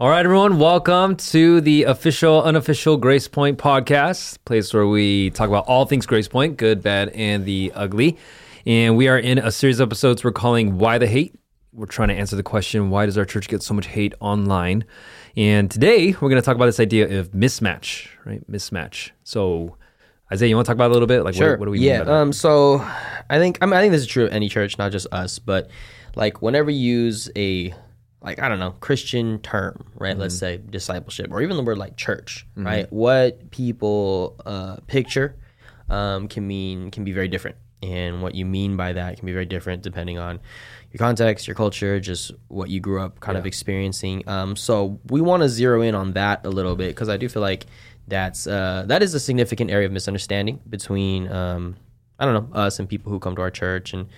All right, everyone, welcome to the official, unofficial Gracepoint podcast, place where we talk about all things Gracepoint, good, bad, and the ugly. And we are in a series of episodes we're calling Why the Hate. We're trying to answer the question, why does our church get so much hate online? And today we're going to talk about this idea of mismatch, right? Mismatch. So, Isaiah, you want to talk about it a little bit? Like, Sure. what, what do we yeah. mean by? Um. So, I think I mean I think this is true of any church, not just us. But like whenever you use a like I don't know Christian term, right? Let's Mm-hmm. say discipleship, or even the word like church, right? What people uh, picture um, can mean can be very different, and what you mean by that can be very different depending on your context, your culture, just what you grew up kind of experiencing. Um, so we want to zero in on that a little bit because I do feel like that's uh, that is a significant area of misunderstanding between um, I don't know us and people who come to our church and.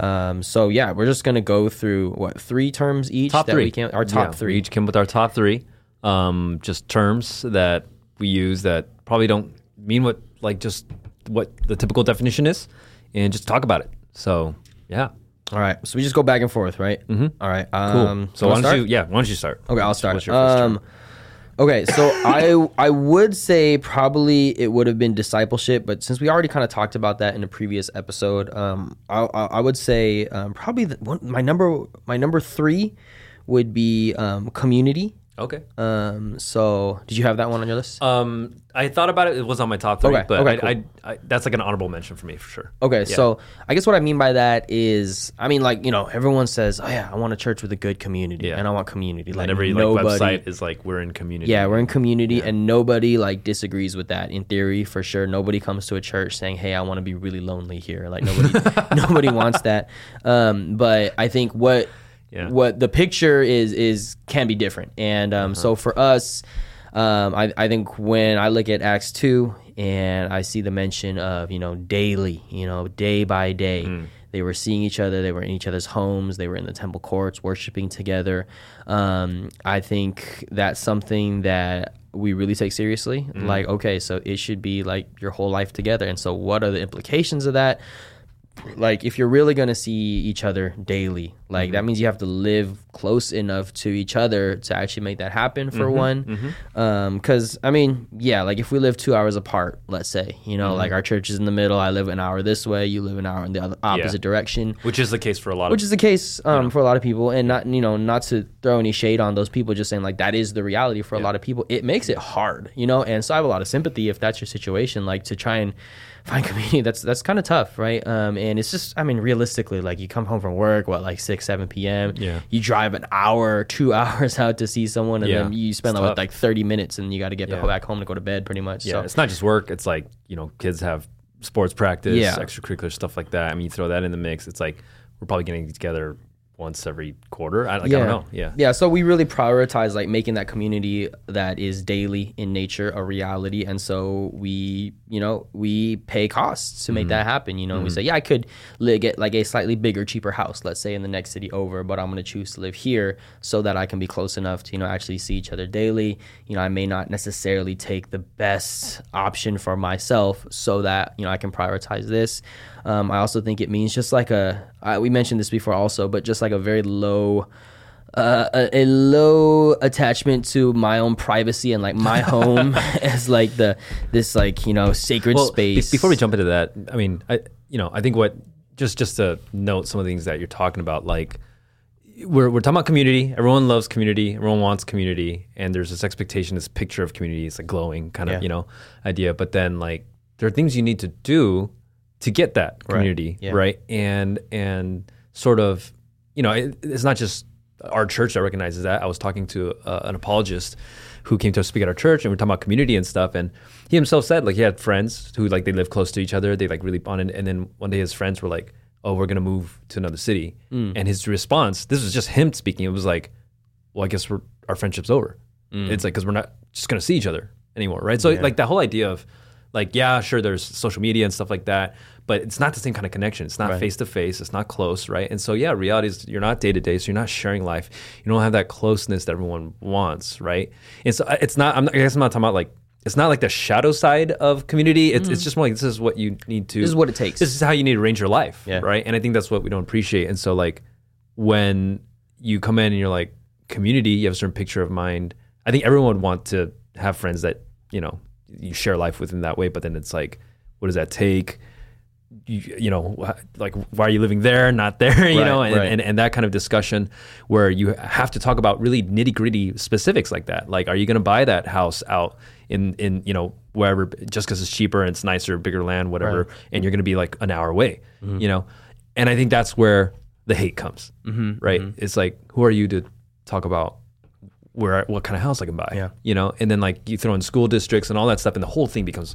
Um, so yeah, we're just gonna go through what three terms each top that three. we can our top Yeah, three. We each came with our top three. Um, just terms that we use that probably don't mean what like just what the typical definition is, and just talk about it. So yeah, All right, so we just go back and forth, right? Mm-hmm. All right. cool. Um, so why don't start? you? Yeah, why don't you start? Okay, I'll start. What's your first term? Okay, so I I would say probably it would have been discipleship, but since we already kind of talked about that in a previous episode, um, I, I, I would say um, probably the, one, my number my number three would be um, community. Okay. Um, so did you have that one on your list? Um, I thought about it. It was on my top three, Okay, but okay, I, I, I, that's like an honorable mention for me for sure. Okay, so I guess what I mean by that is, I mean, like you know, everyone says, "Oh yeah, I want a church with a good community, Yeah. and I want community." Like And every like nobody, website is like we're in community. yeah, we're in community, and nobody like disagrees with that. In theory, for sure, nobody comes to a church saying, "Hey, I want to be really lonely here." Like nobody, nobody wants that. Um, but I think what Yeah. what the picture is is can be different, and um, so for us. Um, I, I think when I look at Acts 2 and I see the mention of, you know, daily, you know, day by day, they were seeing each other, they were in each other's homes, they were in the temple courts worshiping together. Um, I think that's something that we really take seriously. Like, okay, so it should be like your whole life together. And so, what are the implications of that? Like if you're really going to see each other daily like that mm-hmm. means you have to live close enough to each other to actually make that happen for mm-hmm, one. Mm-hmm. Um, because i mean yeah like if we live two hours apart let's say you know like our church is in the middle i live an hour this way you live an hour in the other opposite direction. Which is the case for a lot which is the case um, for a lot of people and not you know not to throw any shade on those people just saying like that is the reality for a lot of people. It makes it hard you know and so i have a lot of sympathy if that's your situation like to try and find community that's that's kind of tough right um, and it's just i mean realistically like you come home from work what like 6 7 p.m Yeah. you drive an hour two hours out to see someone and Yeah, then you spend like, like 30 minutes and you got to get Yeah. back home to go to bed pretty much yeah, so it's not just work. It's like you know, kids have sports practice, Yeah. extracurricular stuff like that. I mean, you throw that in the mix. It's like we're probably getting together once every quarter. I, like, I don't know. Yeah. Yeah. So we really prioritize like making that community that is daily in nature a reality. And so we, you know, we pay costs to make Mm-hmm. that happen. You know, we say, yeah, I could li- get like a slightly bigger, cheaper house, let's say in the next city over, but I'm going to choose to live here so that I can be close enough to, you know, actually see each other daily. You know, I may not necessarily take the best option for myself so that, you know, I can prioritize this. Um, I also think it means just like a, I, we mentioned this before also, but just like a very low, uh, a, a low attachment to my own privacy and like my home as like the this like you know sacred Well, be- space. before we jump into that, I mean, I you know, I think what just just to note some of the things that you're talking about, like we're we're talking about community. Everyone loves community. Everyone wants community, and there's this expectation, this picture of community. It's a glowing kind of Yeah. you know idea. But then like there are things you need to do to get that community Yeah. right, and and sort of you know it, it's not just our church that recognizes that. I was talking to uh, an apologist who came to speak at our church, and we are talking about community and stuff. And he himself said like he had friends who like they live close to each other. They like really bonded. And then one day his friends were like, "Oh, we're gonna move to another city." And his response, this was just him speaking. It was like, "Well, I guess we're our friendship's over." It's like because we're not just gonna see each other anymore, right? So like that whole idea of like yeah, sure, there's social media and stuff like that, but it's not the same kind of connection. It's not face to face. It's not close, right? And so yeah, reality is you're not day to day, so you're not sharing life. You don't have that closeness that everyone wants, right? And so it's not. I'm not, I guess I'm not talking about like. It's not like the shadow side of community. It's, it's mm. just more like this is what you need to. This is what it takes. This is how you need to arrange your life, Yeah. right? And I think that's what we don't appreciate. And so like when you come in and you're like, community, you have a certain picture of mind. I think everyone would want to have friends that you know you share life with in that way. But then it's like, what does that take? You, you know, like why are you living there, not there? You Right, know, and, right. and and that kind of discussion where you have to talk about really nitty gritty specifics like that. Like, are you going to buy that house out in in you know wherever just because it's cheaper and it's nicer, bigger land, whatever, and you're going to be like an hour away, Mm-hmm. you know? And I think that's where the hate comes, Mm-hmm, right? It's like, who are you to talk about where what kind of house I can buy? Yeah. you know. And then like you throw in school districts and all that stuff, and the whole thing becomes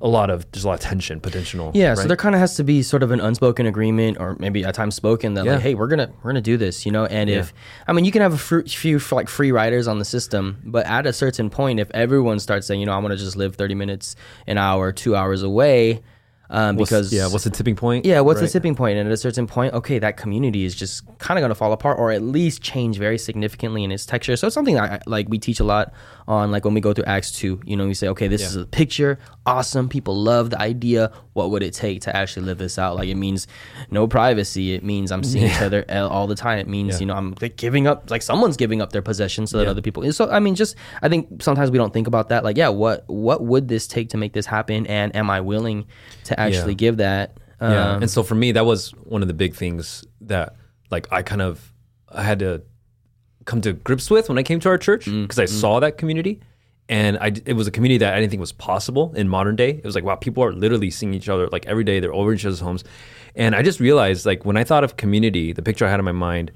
a lot of there's a lot of tension potential. Yeah, so there kind of has to be sort of an unspoken agreement, or maybe at times spoken that Yeah. like, hey, we're gonna we're gonna do this, you know. And if I mean, you can have a fr- few like free riders on the system, but at a certain point, if everyone starts saying, you know, I want to just live thirty minutes, an hour, two hours away, um, What's- because yeah, what's the tipping point? yeah, what's the tipping point? And at a certain point, okay, that community is just kind of going to fall apart, or at least change very significantly in its texture. So it's something that I, like we teach a lot on, like when we go through Acts two. You know, we say, okay, this is a picture, awesome. People love the idea. What would it take to actually live this out? Like it means no privacy. It means I'm seeing each other all the time. It means Yeah. you know I'm like giving up, like someone's giving up their possessions so that Yeah. other people. So I mean, just I think sometimes we don't think about that. Like, yeah, what what would this take to make this happen? And am I willing to actually give that? Yeah. Um, and so for me, that was one of the big things that like I kind of I had to come to grips with when I came to our church Mm, because I saw that community. And I, it was a community that I didn't think was possible in modern day. It was like, wow, people are literally seeing each other like every day. They're over each other's homes. And I just realized, like, when I thought of community, the picture I had in my mind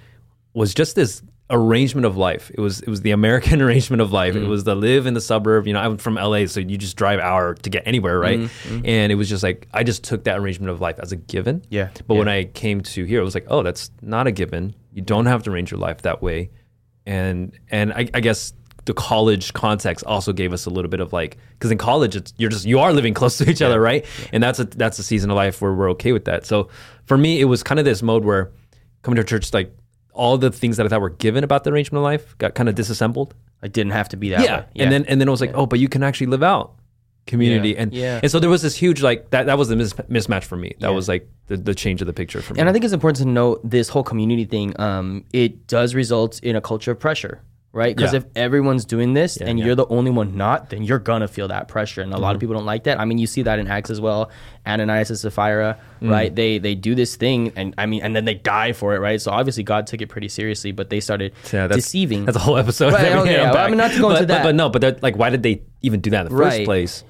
was just this arrangement of life. It was it was the American arrangement of life. Mm. It was the live in the suburb. You know, I'm from LA, so you just drive hour to get anywhere, right? Mm-hmm, And it was just like I just took that arrangement of life as a given. Yeah, But when. I came to here, it was like, oh, that's not a given. You don't have to arrange your life that way. And and I, I guess the college context also gave us a little bit of like because in college it's you're just you are living close to each other right and that's a that's a season of life where we're okay with that so for me it was kind of this mode where coming to church like all the things that I thought were given about the arrangement of life got kind of disassembled It didn't have to be that yeah. way. And then and then it was like, oh, but you can actually live out community. Yeah. And Yeah. and so there was this huge like that that was the mis- mismatch for me. That Yeah. was like the, the change of the picture for me. And I think it's important to note this whole community thing. Um, it does result in a culture of pressure, right? Because Yeah. if everyone's doing this and yeah. Mm-hmm. you're the only one not, then you're gonna feel that pressure. And a lot of people don't like that. I mean, you see that in Acts as well. Ananias and Sapphira, Mm. right? They they do this thing, and I mean, and then they die for it, right? So obviously God took it pretty seriously, but they started yeah, that's, deceiving. That's a whole episode. Right, okay, yeah, well, I mean, not to go but, into that. But, no, but like, why did they even do that in the first Right. place?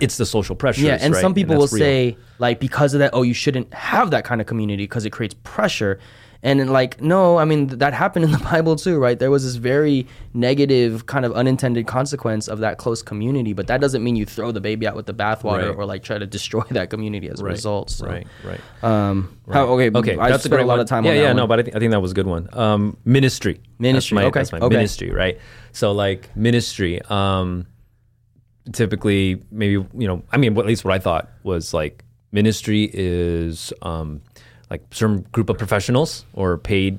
It's the social pressure. Yeah, and right? some people will real. say like because of that, oh, you shouldn't have that kind of community because it creates pressure. And like, no, I mean th- that happened in the Bible too, right? There was this very negative kind of unintended consequence of that close community, but that doesn't mean you throw the baby out with the bathwater Right. or like try to destroy that community as a Right, result. So. right, right. Um, how, okay, Okay, I that's a spent great a lot one. of time Yeah, on that yeah, one. no, but I think I think that was a good one. Um, ministry, Ministry, That's my, okay, that's my okay. ministry, right? So like ministry. Um, typically, maybe you know, I mean, at least what I thought was like ministry is um, like some group of professionals or paid,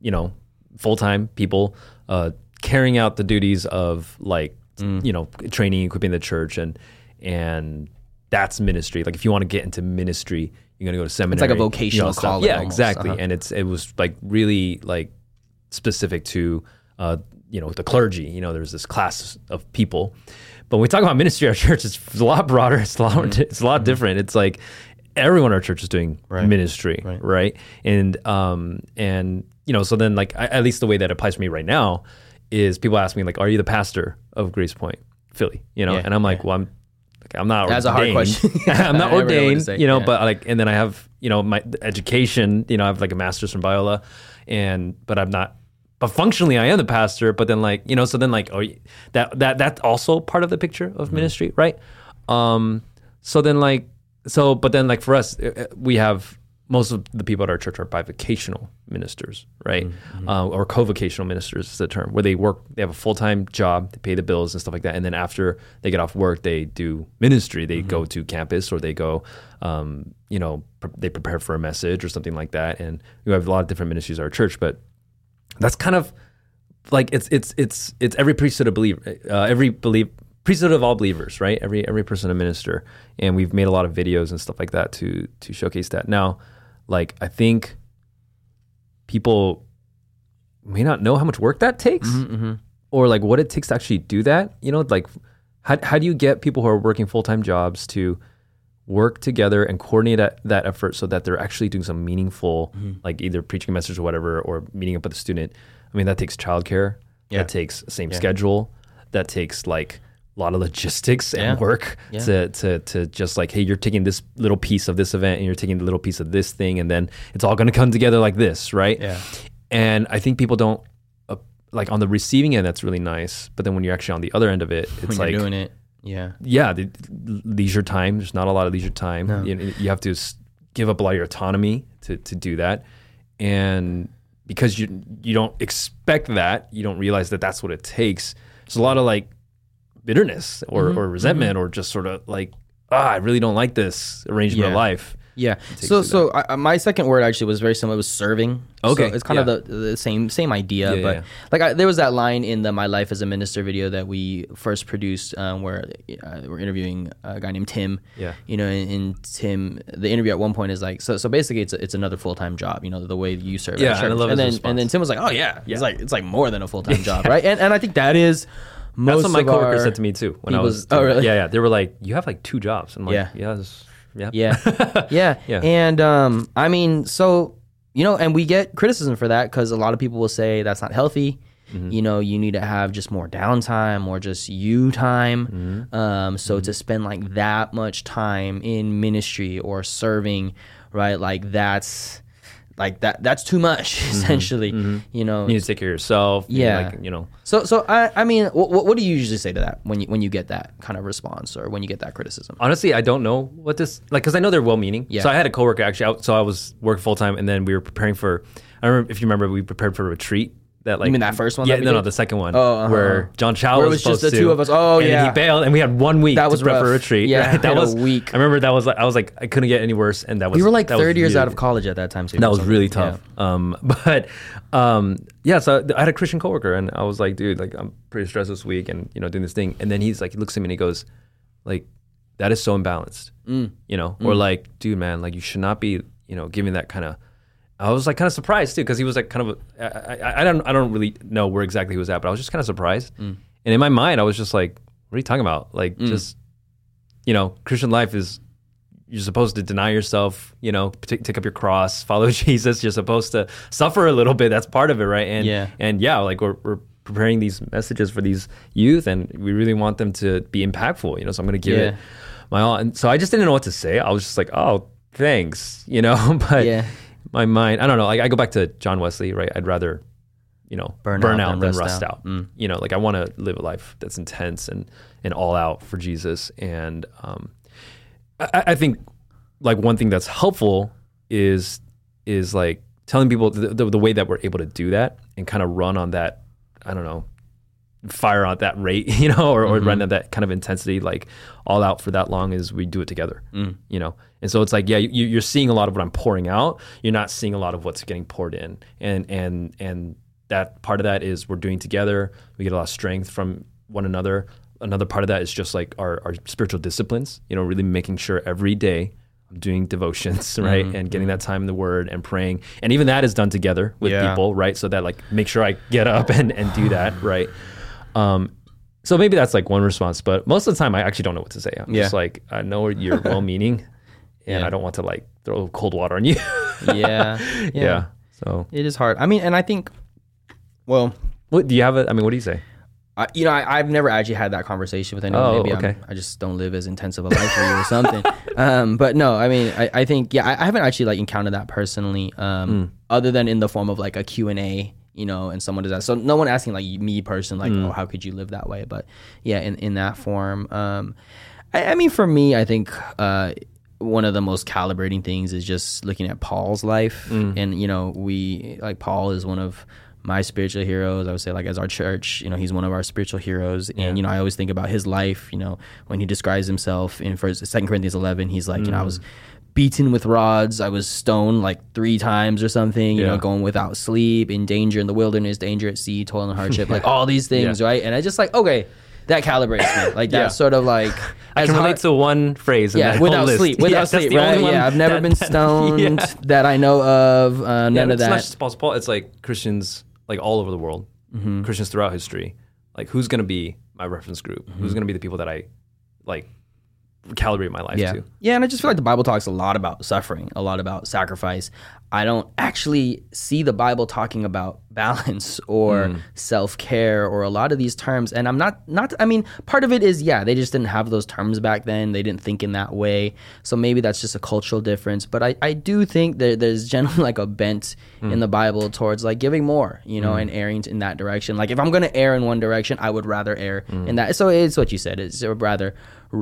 you know, full time people uh, carrying out the duties of like Mm. you know training, equipping the church, and and that's ministry. Like if you want to get into ministry, you're gonna go to seminary. It's like a you know, vocational calling Yeah, almost. exactly. Uh-huh. And it's it was like really like specific to uh, you know the clergy. You know, there's this class of people. But when we talk about ministry at our church, it's a lot broader. It's a lot. It's a lot different. It's like everyone at our church is doing ministry, right. And um and you know, so then like I, at least the way that applies to me right now is people ask me like, "Are you the pastor of Gracepoint, Philly?" You know, Yeah, and I'm like, "Well, I'm." like, I'm not. That's a hard ordained. question. I'm not ordained, say, you know, yeah. but like, and then I have, you know, my education. You know, I have like a master's from Biola, and but I'm not. But functionally, I am the pastor. But then, like, you know, so then, like, oh, that that that's also part of the picture of Mm-hmm. ministry, right? Um, so then, like, so, but then, like, for us, uh, uh, we have most of the people at our church are bivocational ministers, right? Mm-hmm. Uh, or co-vocational ministers is the term, where they work, they have a full-time job, they pay the bills and stuff like that, and then after they get off work, they do ministry. They go to campus or they go, um, you know, pre- they prepare for a message or something like that. And we have a lot of different ministries at our church, but that's kind of like it's it's it's it's every priesthood of believer, uh, every believe priesthood of all believers, right? Every every person a minister, and we've made a lot of videos and stuff like that to to showcase that. Now, like I think people may not know how much work that takes Mm-hmm, or like what it takes to actually do that. You know, like how, how do you get people who are working full time jobs to work together and coordinate that, that effort so that they're actually doing some meaningful, Mm-hmm. like either preaching a message or whatever, or meeting up with a student? I mean, that takes childcare, Yeah. that takes same schedule, that takes like a lot of logistics and Yeah. work Yeah. to, to to just like, hey, you're taking this little piece of this event and you're taking the little piece of this thing, and then it's all going to come together like this, right? Yeah. And I think people don't uh, like on the receiving end. That's really nice, but then when you're actually on the other end of it, it's when like you're doing it. Yeah. yeah, the leisure time. There's not a lot of leisure time. You, you have to give up a lot of your autonomy to, to do that, and because you you don't expect that, you don't realize that that's what it takes. There's a lot of like bitterness or, Mm-hmm. or resentment or just sort of like ah, I really don't like this arrangement of life. Yeah. So so I, my second word actually was very similar. It was serving. Okay, So it's kind yeah. of the, the same same idea, Yeah, but yeah. like I, there was that line in the "My Life as a Minister" video that we first produced, um, where uh, we're interviewing a guy named Tim. Yeah. You know, and, and Tim, the interview at one point is like, so so basically, it's it's another full time job. You know, the way you serve. Yeah, and I love and then response. and then Tim was like, oh yeah, Yeah. it's like it's like more than a full time job, right? And and I think that is. Most That's what my coworker our- said to me too when I was. oh, really? Yeah, yeah. They were like, "You have like two jobs." I'm like, Yeah. "Yeah, this- yeah, Yeah. yeah. Yeah. And um, I mean, so, you know, and we get criticism for that because a lot of people will say that's not healthy. Mm-hmm. You know, you need to have just more downtime or just you time. Mm-hmm. Um, so to spend like that much time in ministry or serving, right? Like that's like that that's too much essentially you know Mm-hmm. You need to take care of yourself. Yeah. like you know. so so i i mean what, what do you usually say to that when you when you get that kind of response or when you get that criticism Honestly, I don't know what this like because I know they're well-meaning. Yeah. So I had a coworker actually. Out, so I was working full time, and then we were preparing for. I remember if you remember, we prepared for a retreat. That like mean that first one Yeah, that we no, no, the second one. Oh, uh-huh, where. John Chow Where it was, just the to, two of us. Oh, and yeah. he bailed, and we had one week That to was prep for a rough. retreat. Yeah, right? we had that a was week. I remember that was like I was like I couldn't get any worse, and that was we were like third years out of college at that time So that was really Yeah. tough. Um, but um, yeah, so I had a Christian coworker, and I was like, dude, like I'm pretty stressed this week, and you know, doing this thing. And then he's like, he looks at me and he goes, like, that is so imbalanced, Mm. you know, or like, dude, man, like you should not be, you know, giving that kind of. I was like kind of surprised too because he was like kind of. A, I, I, I don't I don't really know where exactly he was at, but I was just kind of surprised. Mm. And in my mind, I was just like, what are you talking about? Like just, you know, Christian life is you're supposed to deny yourself, you know, take, take up your cross, follow Jesus. You're supposed to suffer a little bit. That's part of it, right? And Yeah. and yeah, like we're, we're preparing these messages for these youth, and we really want them to be impactful, you know. So I'm going to give Yeah. it my all. And so I just didn't know what to say. I was just like, oh, thanks, you know. but Yeah. My mind, I don't know. Like I go back to John Wesley, right? I'd rather, you know, Burn burn, out out, than rust out. out. Mm. You know, like I want to live a life that's intense and and all out for Jesus. And um, I, I think like one thing that's helpful is is like telling people the, the, the way that we're able to do that and kind of run on that. I don't know, fire on that rate, you know, or, or run mm-hmm. at that kind of intensity, like all out for that long as we do it together, mm. you know? And so it's like, yeah, you, you're seeing a lot of what I'm pouring out. You're not seeing a lot of what's getting poured in. And, and, and that part of that is we're doing together. We get a lot of strength from one another. Another part of that is just like our, our spiritual disciplines, you know, really making sure every day I'm doing devotions, right? Mm-hmm. And getting mm-hmm. that time in the word and praying. And even that is done together with Yeah. people, right? So that like make sure I get up and, and do that, right? Um, so maybe that's like one response, but most of the time I actually don't know what to say. I'm Yeah. just like, I know you're well meaning and Yeah. I don't want to like throw cold water on you. yeah, yeah yeah. So it is hard i mean and i think well what do you have A, I mean, what do you say? I, you know, I, I've never actually had that conversation with anyone. Oh, Maybe okay. I'm, I just don't live as intensive a life for you or something. um, but no, I mean, I, I think yeah, I, I haven't actually like encountered that personally, um, other than in the form of like a Q and A, you know, and someone does that. So no one asking like me person, like, oh, how could you live that way? But yeah, in in that form, um, I, I mean, for me, I think. Uh, one of the most calibrating things is just looking at Paul's life, and you know, we like Paul is one of my spiritual heroes. I would say, like as our church, you know, he's one of our spiritual heroes, and you know, I always think about his life. You know, when he describes himself in First, Second Corinthians eleven, he's like, you know, I was beaten with rods, I was stoned like three times or something. You know, going without sleep, in danger in the wilderness, danger at sea, toil and hardship, like all these things, Yeah. right? And I just like, okay, that calibrates me. Like Yeah. that's sort of like I can hard- relate to one phrase. yeah, that without sleep, Yeah, without sleep, right? Yeah, I've never that- been that- stoned yeah. that I know of. Uh, none Yeah, of it's not that. just Paul. It's like Christians like all over the world, Mm-hmm. Christians throughout history. Like, who's going to be my reference group? Mm-hmm. Who's going to be the people that I like calibrate my life yeah. to? Yeah, and I just feel like the Bible talks a lot about suffering, a lot about sacrifice. I don't actually see the Bible talking about balance or Hmm. self-care or a lot of these terms. And I'm not not I mean, part of it is yeah, they just didn't have those terms back then. They didn't think in that way. So maybe that's just a cultural difference, but I I do think that there's generally like a bent Hmm. in the Bible towards like giving more, you know, and erring in that direction. Like if I'm going to err in one direction, I would rather err Hmm. in that. So it's what you said. It's rather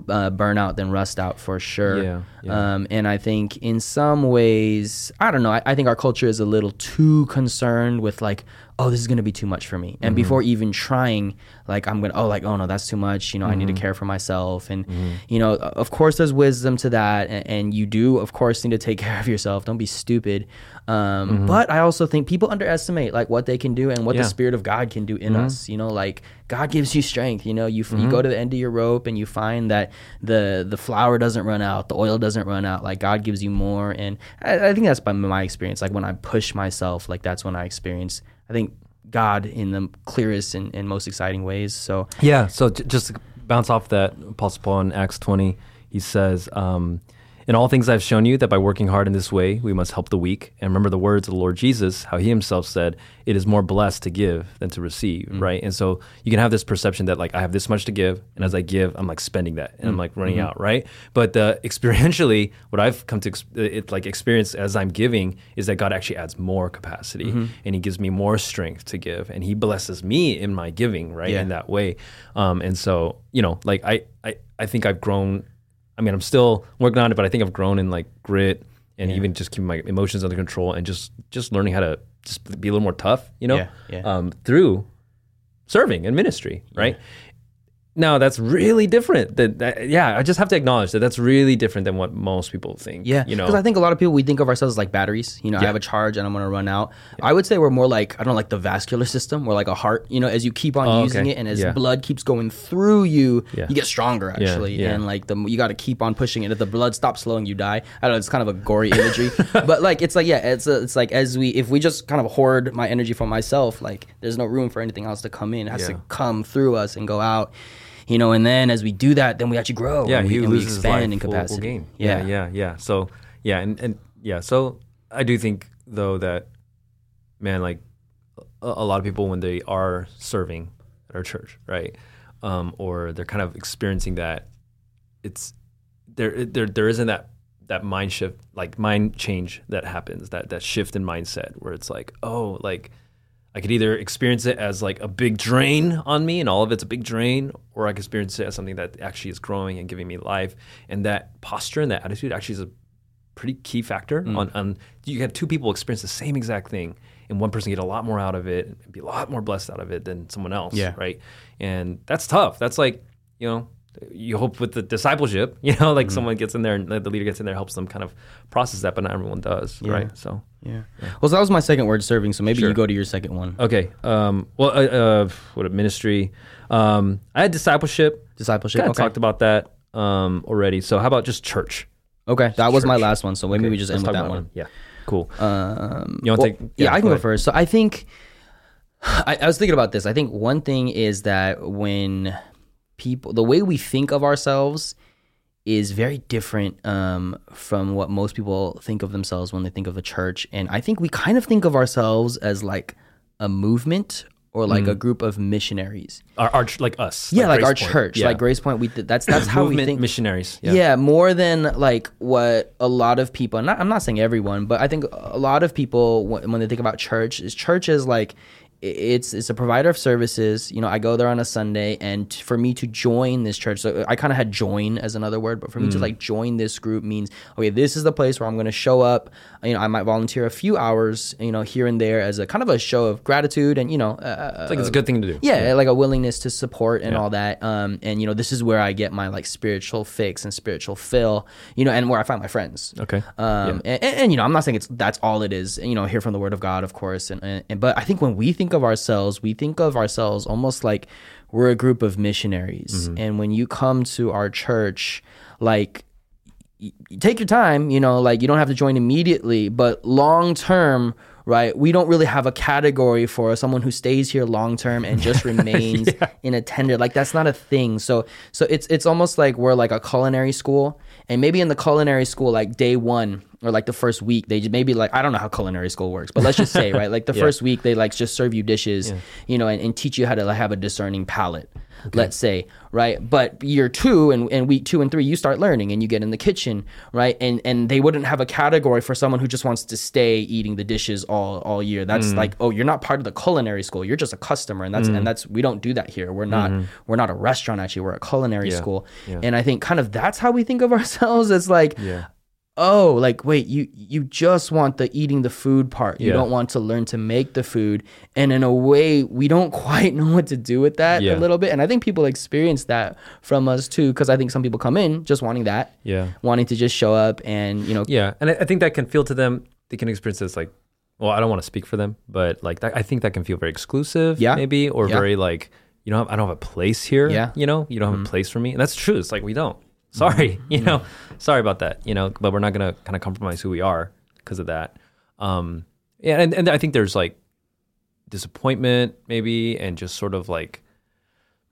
uh, burn out than rust out for sure. Yeah, yeah. Um, and I think in some ways, I don't know. I, I think our culture is a little too concerned with like, oh, this is gonna be too much for me. Mm-hmm. And before even trying, like, I'm gonna, oh, like, oh no, that's too much. You know, I need Mm-hmm. to care for myself. And you know, of course, there's wisdom to that, and, and you do, of course, need to take care of yourself. Don't be stupid. Um, But I also think people underestimate like what they can do and what Mm-hmm. Yeah. the Spirit of God can do in Mm-hmm. us. You know, like God gives you strength. You know, you you go to the end of your rope and you find that the the flour doesn't run out, the oil doesn't run out. Like God gives you more, and I, I think that's by my experience. Like when I push myself, like that's when I experience. I think God in the clearest and, and most exciting ways. So Yeah. So j- just bounce off that, Apostle Paul in Acts 20, he says, um, In all things I've shown you that by working hard in this way, we must help the weak. And remember the words of the Lord Jesus, how he himself said, It is more blessed to give than to receive, right? And so you can have this perception that, like, I have this much to give. And as I give, I'm like spending that and I'm like running out, right? But uh, experientially, what I've come to it, like experience as I'm giving is that God actually adds more capacity and he gives me more strength to give. And he blesses me in my giving, right? Yeah. In that way. Um, and so, you know, like I, I, I think I've grown. I mean, I'm still working on it, but I think I've grown in like grit and even just keeping my emotions under control and just just learning how to just be a little more tough, you know, Yeah, yeah. Um, through serving and ministry, right? Now that's really different. That, that yeah, I just have to acknowledge that that's really different than what most people think. Yeah, you know, because I think a lot of people we think of ourselves as like batteries. You know, I have a charge and I'm going to run out. I would say we're more like I don't know, like the vascular system, we're like a heart. You know, as you keep on Oh, using okay. it and as Yeah. blood keeps going through you, Yeah. you get stronger actually. yeah. And like the you got to keep on pushing it. If the blood stops flowing, you die. I don't know. It's kind of a gory imagery, but like it's like yeah, it's a, it's like as we if we just kind of hoard my energy for myself, like there's no room for anything else to come in. It has Yeah. to come through us and go out. You know, and then as we do that, then we actually grow. yeah, and we, he and we expand in capacity. yeah, yeah, yeah. So yeah, and and yeah, so I do think though that man, like a, a lot of people when they are serving at our church, right, um, or they're kind of experiencing that, it's there there there isn't that that mind shift like mind change that happens that that shift in mindset where it's like oh like I could either experience it as like a big drain on me and all of it's a big drain, or I could experience it as something that actually is growing and giving me life. And that posture and that attitude actually is a pretty key factor mm. on, on you have two people experience the same exact thing and one person get a lot more out of it and be a lot more blessed out of it than someone else. Yeah. Right. And that's tough. That's like, you know, you hope with the discipleship, you know, like someone gets in there and the leader gets in there, helps them kind of process that, but not everyone does. Right. So Yeah. Well, so that was my second word, serving. So maybe Sure. you go to your second one, Okay. Um, well, uh, uh, what a ministry. Um, I had discipleship. discipleship. Kind Okay. talked about that um, already. So how about just church? okay, that was my last one. So maybe Okay, we just let's end with that about one. Yeah. Cool. Um, You wanna well, take- Yeah, yeah, I can go go first. So I think I, I was thinking about this. I think one thing is that when people, the way we think of ourselves is very different um, from what most people think of themselves when they think of a church. And I think we kind of think of ourselves as like a movement or like Mm. a group of missionaries. Our, our like us. Yeah, like, Grace our Point. church, Yeah. like Gracepoint. We th- that's that's how we think. missionaries. Yeah. Yeah. more than like what a lot of people. Not, I'm not saying everyone, but I think a lot of people when, when they think about church is church is like it's it's a provider of services. You know, I go there on a Sunday, and t- for me to join this church, so I kind of had join as another word, but for me to like join this group means okay, this is the place where I'm going to show up. You know, I might volunteer a few hours, you know, here and there as a kind of a show of gratitude, and you know, uh, It's like it's a good thing to do. yeah, like a willingness to support and all that. Um, and you know, this is where I get my like spiritual fix and spiritual fill. You know, and where I find my friends. Okay. Um, and, and, and, you know, I'm not saying it's that's all it is. You know, hear from the Word of God, of course. And, and, and but I think when we think of ourselves, we think of ourselves almost like we're a group of missionaries. Mm-hmm. And when you come to our church, like y- y- take your time, you know, like you don't have to join immediately, but long term, right? We don't really have a category for someone who stays here long term and just remains in attendant. Like that's not a thing. So so it's it's almost like we're like a culinary school, and maybe in the culinary school, like day one or like the first week, they just maybe like I don't know how culinary school works, but let's just say right, like the first week they like just serve you dishes, you know, and, and teach you how to like, have a discerning palate. Let's say right, but year two and, and week two and three, you start learning and you get in the kitchen, right, and and they wouldn't have a category for someone who just wants to stay eating the dishes all all year. That's mm. like oh, you're not part of the culinary school, you're just a customer, and that's and mm. that's we don't do that here. We're not mm-hmm. we're not a restaurant actually, we're a culinary school, Yeah. and I think kind of that's how we think of ourselves. as like Yeah. Oh like wait you you just want the eating the food part you Yeah. don't want to learn to make the food and in a way we don't quite know what to do with that Yeah. a little bit and i think people experience that from us too because i think some people come in just wanting that Yeah. wanting to just show up and you know Yeah, and I, I think that can feel to them. They can experience this like, well, I don't want to speak for them, but like that, I think that can feel very exclusive, Yeah. maybe, or Yeah. very like, you know, I don't have a place here. Yeah. Mm-hmm. you know, you don't have a place for me, and that's true. It's like we don't. Sorry, you know, sorry about that. You know, but we're not gonna kind of compromise who we are because of that. Um, yeah, and, and I think there's like disappointment maybe, and just sort of like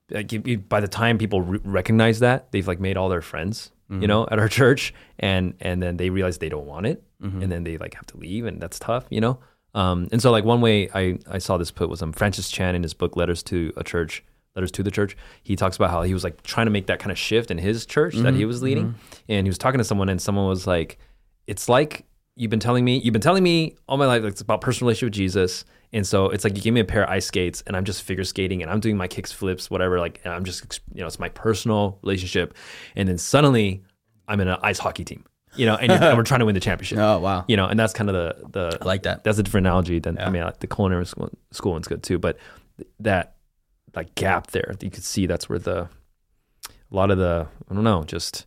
like you- by the time people re- recognize that they've like made all their friends you know at our church and and then they realize they don't want it and then they like have to leave and that's tough you know um and so like one way i i saw this put was um francis chan in his book letters to a church letters to the church he talks about how he was like trying to make that kind of shift in his church that he mm-hmm. was leading. Mm-hmm. And he was talking to someone and someone was like it's like you've been telling me you've been telling me all my life like, it's about personal relationship with jesus. And so it's like you gave me a pair of ice skates and i'm just figure skating and i'm doing my kicks flips whatever like and i'm just you know it's my personal relationship. And then suddenly i'm in an ice hockey team you know and, and we're trying to win the championship. Oh wow. You know and that's kind of the the i like that. that's a different analogy than I mean like the culinary school, school one's good too, but th- that gap there, you could see that's where the a lot of the I don't know, just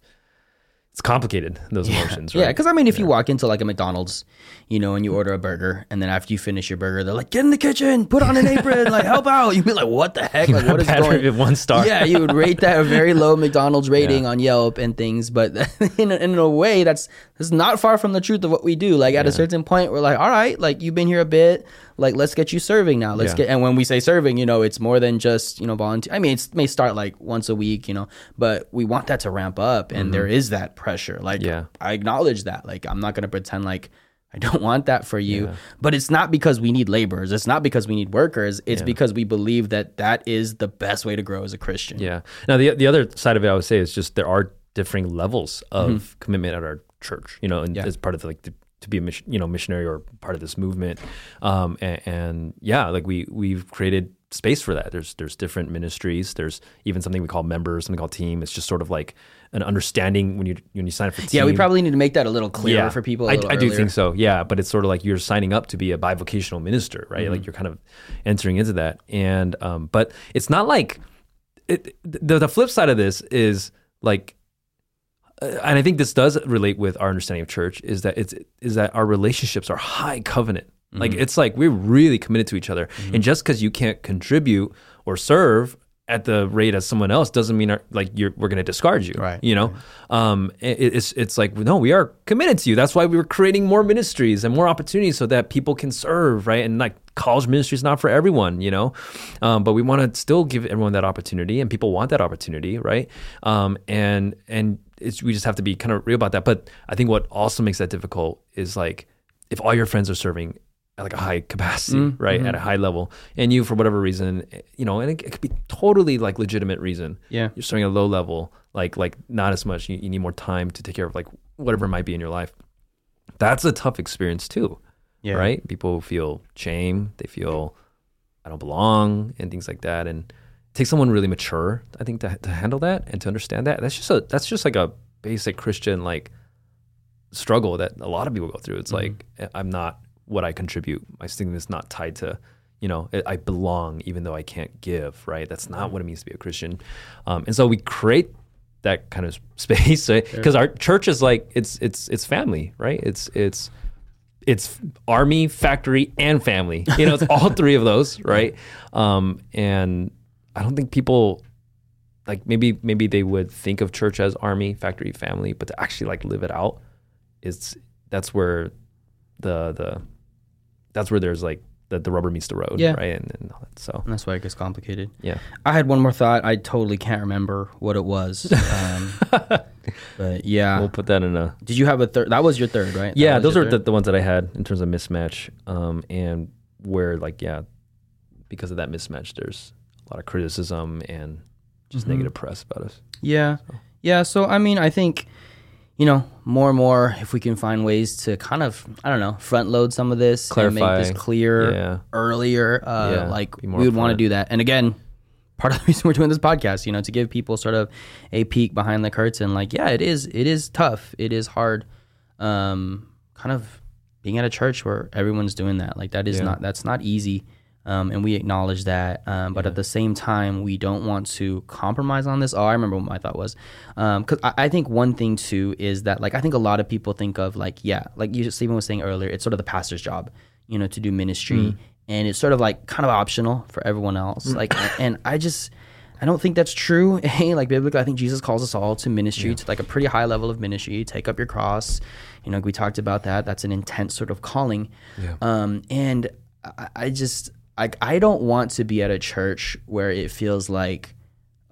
it's complicated those emotions, right? Yeah, because I mean, if you walk into like a McDonald's, you know, and you order a burger, and then after you finish your burger, they're like, "Get in the kitchen, put on an apron, like help out." You'd be like, "What the heck? Like, what is going?" one star. Yeah, you would rate that a very low McDonald's rating on Yelp and things, but in a, in a way, that's that's not far from the truth of what we do. Like at a certain point, we're like, "All right, like you've been here a bit, like let's get you serving now. Let's Yeah. get." And when we say serving, you know, it's more than just you know volunteer. I mean, it may start like once a week, you know, but we want that to ramp up, and there is that pressure. Like, Mm-hmm. Yeah. I acknowledge that. Like, I'm not gonna pretend like. I don't want that for you. But it's not because we need laborers. It's not because we need workers. It's because we believe that that is the best way to grow as a Christian. Yeah. Now the the other side of it, I would say, is just there are differing levels of Mm-hmm. commitment at our church. You know, and as part of the, like the, to be a mission, you know missionary or part of this movement. Um, and, and yeah, like we we've created space for that. There's there's different ministries. There's even something we call members, something called team. It's just sort of like an understanding when you when you sign up for team. Yeah, we probably need to make that a little clearer for people. I I, I do think so. Yeah, but it's sort of like you're signing up to be a bivocational minister, right? Mm-hmm. Like you're kind of entering into that, and um, but it's not like it, the the flip side of this is like, and I think this does relate with our understanding of church is that it's is that our relationships are high covenant. Like Mm-hmm. it's like we're really committed to each other, and just because you can't contribute or serve at the rate as someone else doesn't mean our, like you're we're going to discard you Right, you know? um it, it's it's like no we are committed to you. That's why we were creating more ministries and more opportunities so that people can serve right? And like college ministry is not for everyone you know? Um, but we want to still give everyone that opportunity and people want that opportunity right? Um and and it's we just have to be kind of real about that but i think what also makes that difficult is like if all your friends are serving at like a high capacity, Mm, right, mm-hmm. at a high level, and you for whatever reason, you know, and it, it could be totally like legitimate reason. Yeah. you're serving at a low level, like like not as much. You, you need more time to take care of like whatever it might be in your life. That's a tough experience too, Yeah. right? People feel shame, they feel I don't belong, and things like that. And takes someone really mature, I think, to, to handle that and to understand that. That's just a that's just like a basic Christian like struggle that a lot of people go through. It's like I'm not what I contribute. My stigma is not tied to, you know, I- I belong even though I can't give. Right? That's not what it means to be a Christian. Um, and so we create that kind of space because our church is like it's it's it's family, right? It's it's it's army, factory, and family. You know, it's all three of those, right? Um, and I don't think people like maybe maybe they would think of church as army, factory, family, but to actually like live it out is that's where the the that's where there's like the, the rubber meets the road, Yeah. right? And, and all that. so And that's why it gets complicated. yeah, I had one more thought. I totally can't remember what it was. Um, but yeah. we'll put that in a Did you have a third? That was your third, right? Yeah. Those are the, the ones that I had in terms of mismatch, um, and where like yeah, because of that mismatch, there's a lot of criticism and just Mm-hmm. negative press about us. Yeah. Yeah. So, I mean, I think, you know, more and more, if we can find ways to kind of, I don't know, front load some of this and Clarify. make this clear Yeah. earlier, uh, Yeah, like we would want to do that. And again, part of the reason we're doing this podcast, you know, to give people sort of a peek behind the curtain. Like, yeah, it is, it is tough. It is hard. Um, kind of being at a church where everyone's doing that. Like, that is Yeah. not, that's not easy. Um, and we acknowledge that. Um, but at the same time, we don't want to compromise on this. Oh, I remember what my thought was. Because I, I think one thing too is that, like, I think a lot of people think of, like, yeah, like you, Stephen was saying earlier, it's sort of the pastor's job, you know, to do ministry. And it's sort of like kind of optional for everyone else. Like, and I just, I don't think that's true. Hey, like biblically, I think Jesus calls us all to ministry, to like a pretty high level of ministry. Take up your cross. You know, we talked about that. That's an intense sort of calling. Yeah. Um, and I, I just, I, I don't want to be at a church where it feels like,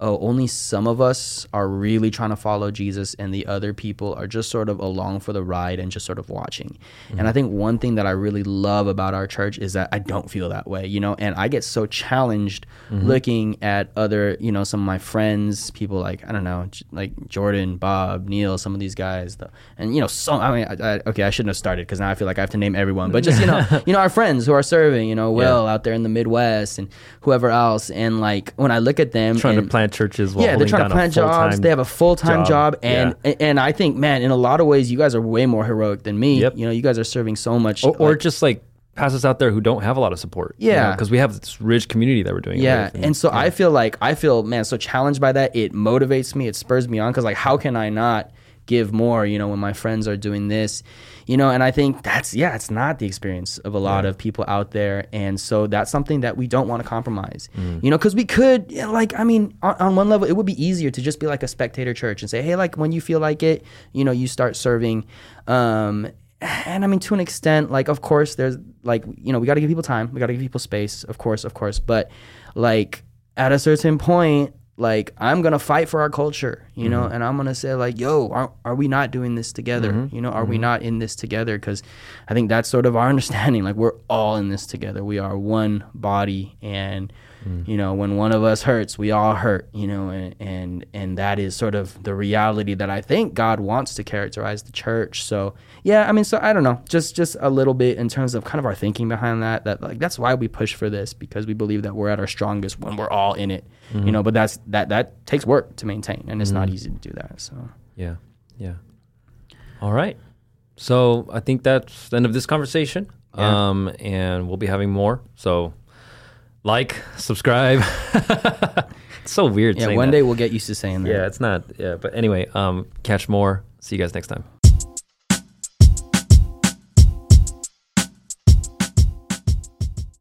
oh, only some of us are really trying to follow Jesus and the other people are just sort of along for the ride and just sort of watching. And I mm-hmm. think one thing that I really love about our church is that I don't feel that way, you know, and I get so challenged mm-hmm. looking at other, you know, some of my friends, people like, I don't know, like Jordan, Bob, Neil, some of these guys, though. and, you know, so, I mean, I, I, okay, I shouldn't have started because now I feel like I have to name everyone, but just, you know, you know, our friends who are serving, you know, Will out there in the Midwest and whoever else. And like, when I look at them, Trying and- to plant churches while yeah, they're trying to plant jobs. They have a full time job, job. and and I think, man, in a lot of ways, you guys are way more heroic than me. Yep. You know, you guys are serving so much. or, or like- just like pastors out there who don't have a lot of support. Yeah. because we have this rich community that we're doing. yeah, and so I feel like I feel man so challenged by that. It motivates me. It spurs me on because like, how can I not give more? You know, when my friends are doing this, you know, and I think that's yeah, it's not the experience of a lot of people out there, and so that's something that we don't want to compromise. Mm. You know, because we could yeah, like I mean, on, on one level, it would be easier to just be like a spectator church and say, hey, like when you feel like it, you know, you start serving. Um, and I mean, to an extent, like, of course, there's like, you know, we got to give people time, we got to give people space, of course, of course. But like, at a certain point, like, I'm gonna fight for our culture, you know, mm-hmm. and I'm gonna say, like, yo, are, are we not doing this together? Mm-hmm. You know, are we mm-hmm. not in this together? Because I think that's sort of our understanding. Like, we're all in this together. We are one body, and you know, when one of us hurts, we all hurt. You know, and and and that is sort of the reality that I think God wants to characterize the church. So yeah, I mean, so I don't know, just just a little bit in terms of kind of our thinking behind that. That like that's why we push for this because we believe that we're at our strongest when we're all in it. You know, but that's that that takes work to maintain, and it's not easy to do that. So Yeah. Yeah. All right. So I think that's the end of this conversation. Yeah. Um, and we'll be having more. So like, subscribe. it's so weird. yeah, one that. day we'll get used to saying that. Yeah, it's not. Yeah, but anyway, um, catch more. See you guys next time.